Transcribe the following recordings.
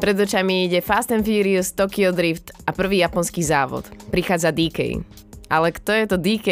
Pred očami ide Fast and Furious, Tokyo Drift a prvý japonský závod. Prichádza DK. Ale kto je to DK?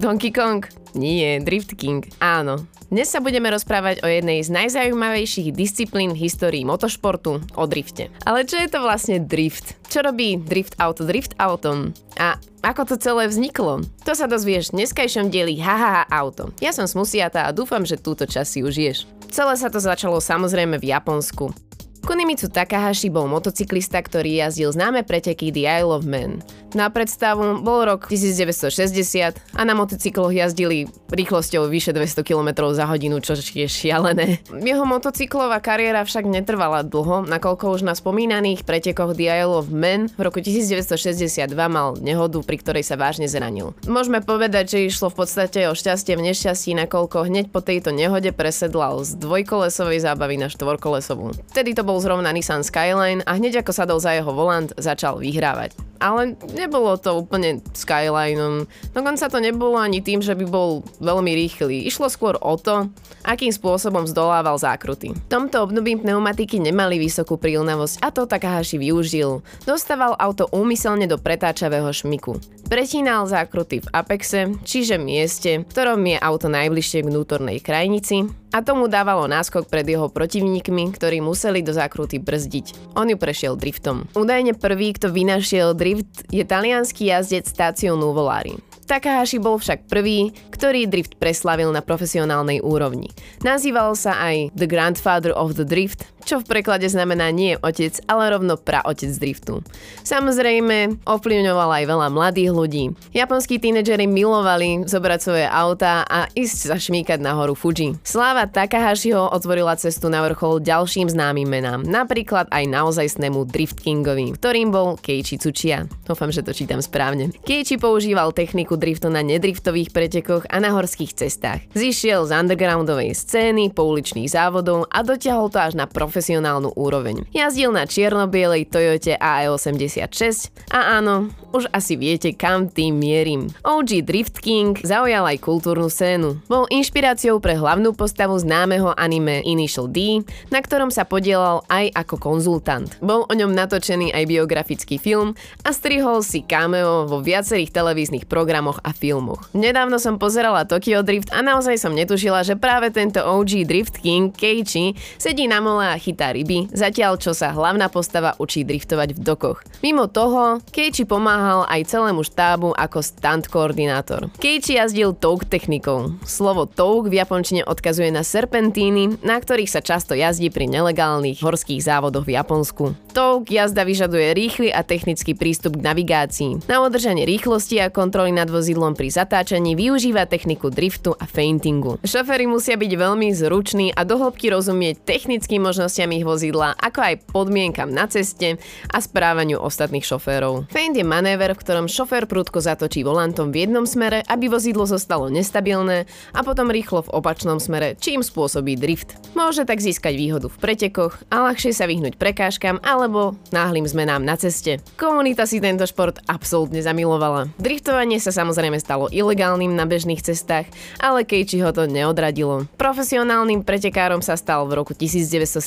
Donkey Kong? Nie, Drift King. Áno, dnes sa budeme rozprávať o jednej z najzaujímavejších disciplín v histórii motošportu, o drifte. Ale čo je to vlastne drift? Čo robí drift auto drift autom? A ako to celé vzniklo? To sa dozvieš v dneskajšom dieli Hahaha auto. Ja som Smusiata a dúfam, že túto časť si užiješ. Celé sa to začalo samozrejme v Japonsku. Kunimitsu Takahashi bol motocyklista, ktorý jazdil známe preteky The Isle of Man. Na predstavu bol rok 1960 a na motocykloch jazdili rýchlosťou vyše 200 km za hodinu, čo je šialené. Jeho motocyklová kariéra však netrvala dlho, nakoľko už na spomínaných pretekoch The Isle of Man v roku 1962 mal nehodu, pri ktorej sa vážne zranil. Môžeme povedať, že išlo v podstate o šťastie v nešťastí, nakoľko hneď po tejto nehode presedlal z dvojkolesovej zábavy na štvorkolesovú. Vtedy to bol bol zrovna Nissan Skyline a hneď ako sadol za jeho volant, začal vyhrávať. Ale nebolo to úplne Skylineom. Dokonca to nebolo ani tým, že by bol veľmi rýchly. Išlo skôr o to, akým spôsobom zdolával zákruty. V tomto období pneumatiky nemali vysokú prílnavosť a to Takahashi využil. Dostával auto úmyselne do pretáčavého šmiku. Pretínal zákruty v apexe, čiže mieste, v ktorom je auto najbližšie k vnútornej krajnici a tomu dávalo náskok pred jeho protivníkmi, ktorí museli do zákruty brzdiť. On ju prešiel driftom. Údajne prvý, kto vynašiel drift, je talianský jazdec Stacio Nuvolari. Takahashi bol však prvý, ktorý drift preslavil na profesionálnej úrovni. Nazýval sa aj The Grandfather of the Drift, čo v preklade znamená nie otec, ale rovno praotec driftu. Samozrejme, ovplyvňoval aj veľa mladých ľudí. Japonskí tínedžeri milovali zobrať svoje autá a ísť sa šmíkať na horu Fuji. Sláva Takahashiho otvorila cestu na vrchol ďalším známym menám, napríklad aj naozajstnému Drift Kingovi, ktorým bol Keiichi Tsuchiya. Dúfam, že to čítam správne. Keiichi používal techniku driftu na nedriftových pretekoch a na horských cestách. Zišiel z undergroundovej scény, pouličných závodov a dotiahol to až na prof profesionálnu úroveň. Jazdil na čierno-bielej Toyote AE86 a áno, už asi viete, kam tým mierim. OG Drift King zaujal aj kultúrnu scénu. Bol inšpiráciou pre hlavnú postavu známeho anime Initial D, na ktorom sa podielal aj ako konzultant. Bol o ňom natočený aj biografický film a strihol si cameo vo viacerých televíznych programoch a filmoch. Nedávno som pozerala Tokyo Drift a naozaj som netušila, že práve tento OG Drift King Keiichi sedí na mole a chytá ryby, zatiaľ čo sa hlavná postava učí driftovať v dokoch. Mimo toho, Keiichi pomáhal aj celému štábu ako stunt koordinátor. Keiichi jazdil touk technikou. Slovo touk v japončine odkazuje na serpentíny, na ktorých sa často jazdí pri nelegálnych horských závodoch v Japonsku. Touk jazda vyžaduje rýchly a technický prístup k navigácii. Na udržanie rýchlosti a kontroly nad vozidlom pri zatáčaní využíva techniku driftu a feintingu. Šoféry musia byť veľmi zruční a dohlbky rozumieť technickým možnostiam ich vozidla, ako aj podmienkam na ceste a správaniu ostatných šoférov. Feint je manéver, v ktorom šofér prudko zatočí volantom v jednom smere, aby vozidlo zostalo nestabilné a potom rýchlo v opačnom smere, čím spôsobí drift. Môže tak získať výhodu v pretekoch a ľahšie sa vyhnúť prekážkam alebo náhlým zmenám na ceste. Komunita si tento šport absolútne zamilovala. Driftovanie sa samozrejme stalo ilegálnym na bežných cestách, ale Keiichi ho to neodradilo. Profesionálnym pretekárom sa stal v roku 1970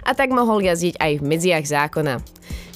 a tak mohol jazdiť aj v medziach zákona.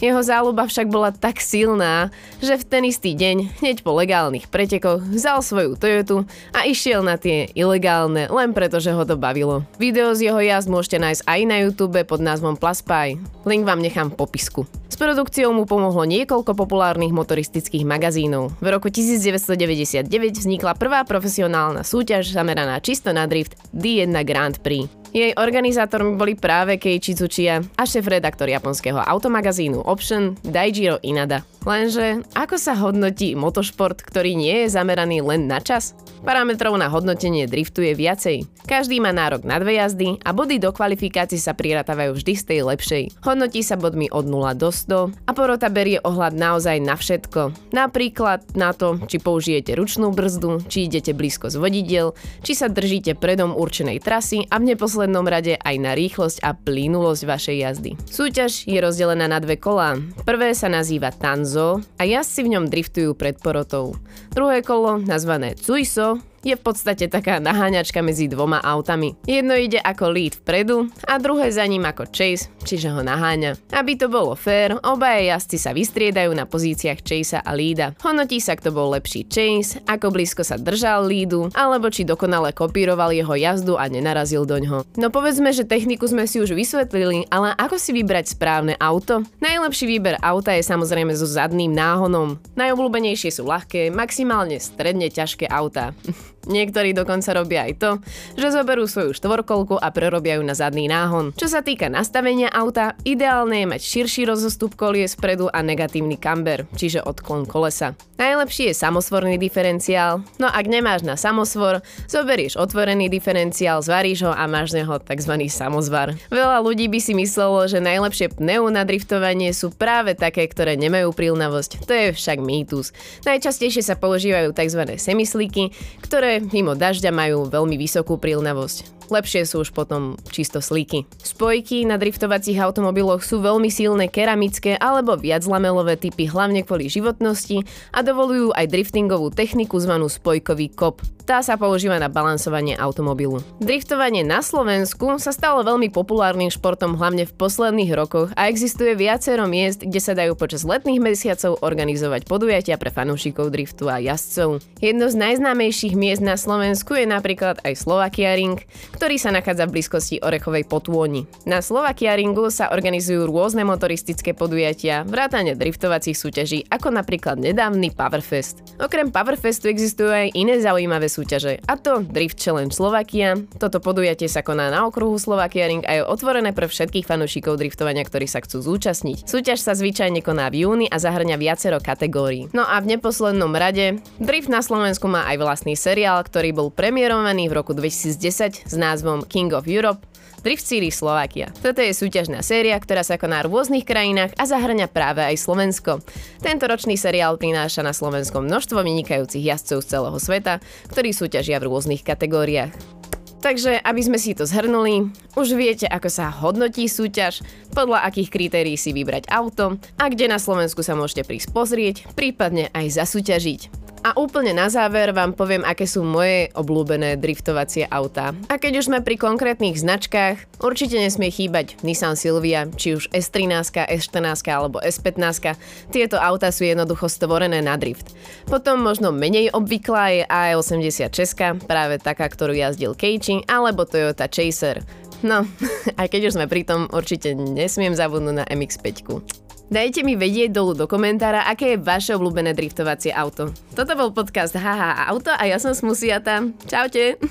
Jeho záľuba však bola tak silná, že v ten istý deň, hneď po legálnych pretekoch, vzal svoju Toyotu a išiel na tie ilegálne, len preto, že ho to bavilo. Video z jeho jazd môžete nájsť aj na YouTube pod názvom Plaspy. Link vám nechám v popisku. S produkciou mu pomohlo niekoľko populárnych motoristických magazínov. V roku 1999 vznikla prvá profesionálna súťaž zameraná čisto na drift D1 Grand Prix. Jej organizátormi boli práve Keiichi Tsuchiya a šéf-redaktor japonského automagazínu Option Daijiro Inada. Lenže ako sa hodnotí motošport, ktorý nie je zameraný len na čas? Parametrov na hodnotenie driftu je viacej. Každý má nárok na dve jazdy a body do kvalifikácií sa priratavajú vždy z tej lepšej. Hodnotí sa bodmi od 0 do 100 a porota berie ohľad naozaj na všetko. Napríklad na to, či použijete ručnú brzdu, či idete blízko z vodidiel, či sa držíte predom určenej trasy a v neposlednom rade aj na rýchlosť a plynulosť vašej jazdy. Súťaž je rozdelená na dve kolá. Prvé sa nazýva Tanzo a jazdci v ňom driftujú pred porotou. Druhé kolo, nazvané Cuiso, je v podstate taká naháňačka medzi dvoma autami. Jedno ide ako lead vpredu a druhé za ním ako chase, čiže ho naháňa. Aby to bolo fér, obaja jazdci sa vystriedajú na pozíciách chase a leada. Honotí sa, kto bol lepší chase, ako blízko sa držal leadu, alebo či dokonale kopíroval jeho jazdu a nenarazil do ňoho. No povedzme, že techniku sme si už vysvetlili, ale ako si vybrať správne auto? Najlepší výber auta je samozrejme so zadným náhonom. Najobľúbenejšie sú ľahké, maximálne stredne ťažké autá. Niektorí dokonca robia aj to, že zoberú svoju štvorkolku a prerobia ju na zadný náhon. Čo sa týka nastavenia auta, ideálne je mať širší rozostup kolie spredu a negatívny kamber, čiže odklon kolesa. Najlepší je samosvorný diferenciál, no ak nemáš na samosvor, zoberieš otvorený diferenciál, zvaríš ho a máš z neho tzv. samozvar. Veľa ľudí by si myslelo, že najlepšie pneu na driftovanie sú práve také, ktoré nemajú prílnavosť. To je však mýtus. Najčastejšie sa používajú tzv. semislíky, ktoré mimo dažďa majú veľmi vysokú prílnavosť. Lepšie sú už potom čisto slíky. Spojky na driftovacích automobiloch sú veľmi silné keramické alebo viaclamelové typy hlavne kvôli životnosti a dovolujú aj driftingovú techniku zvanú spojkový kop. Tá sa používa na balansovanie automobilu. Driftovanie na Slovensku sa stalo veľmi populárnym športom hlavne v posledných rokoch a existuje viacero miest, kde sa dajú počas letných mesiacov organizovať podujatia pre fanúšikov driftu a jazdcov. Jedno z najznámejších miest na Slovensku je napríklad aj Slovakia Ring, ktorý sa nachádza v blízkosti Orechovej potôni. Na Slovakia Ringu sa organizujú rôzne motoristické podujatia, vrátane driftovacích súťaží, ako napríklad nedávny Powerfest. Okrem Powerfestu existujú aj iné zaujímavé súťaže, a to Drift Challenge Slovakia. Toto podujatie sa koná na okruhu Slovakia Ring a je otvorené pre všetkých fanúšikov driftovania, ktorí sa chcú zúčastniť. Súťaž sa zvyčajne koná v júni a zahrňa viacero kategórií. No a v neposlednom rade, Drift na Slovensku má aj vlastný seriál, ktorý bol premiérovaný v roku 2010 s názvom King of Europe Drift Series Slovakia. Toto je súťažná séria, ktorá sa koná v rôznych krajinách a zahrňa práve aj Slovensko. Tento ročný seriál prináša na Slovenskom množstvo vynikajúcich jazdcov z celého sveta, ktorí súťažia v rôznych kategóriách. Takže, aby sme si to zhrnuli, už viete, ako sa hodnotí súťaž, podľa akých kritérií si vybrať auto a kde na Slovensku sa môžete prísť pozrieť, prípadne aj zasúťažiť. A úplne na záver vám poviem, aké sú moje obľúbené driftovacie autá. A keď už sme pri konkrétnych značkách, určite nesmie chýbať Nissan Silvia, či už S13, S14 alebo S15. Tieto autá sú jednoducho stvorené na drift. Potom možno menej obvyklá je AE86, práve taká, ktorú jazdil Keiichi, alebo Toyota Chaser. No, aj keď už sme pri tom, určite nesmiem zabudnúť na MX-5. Dajte mi vedieť dolu do komentára, aké je vaše obľúbené driftovacie auto. Toto bol podcast Haha Auto a ja som Smusiata. Čaute.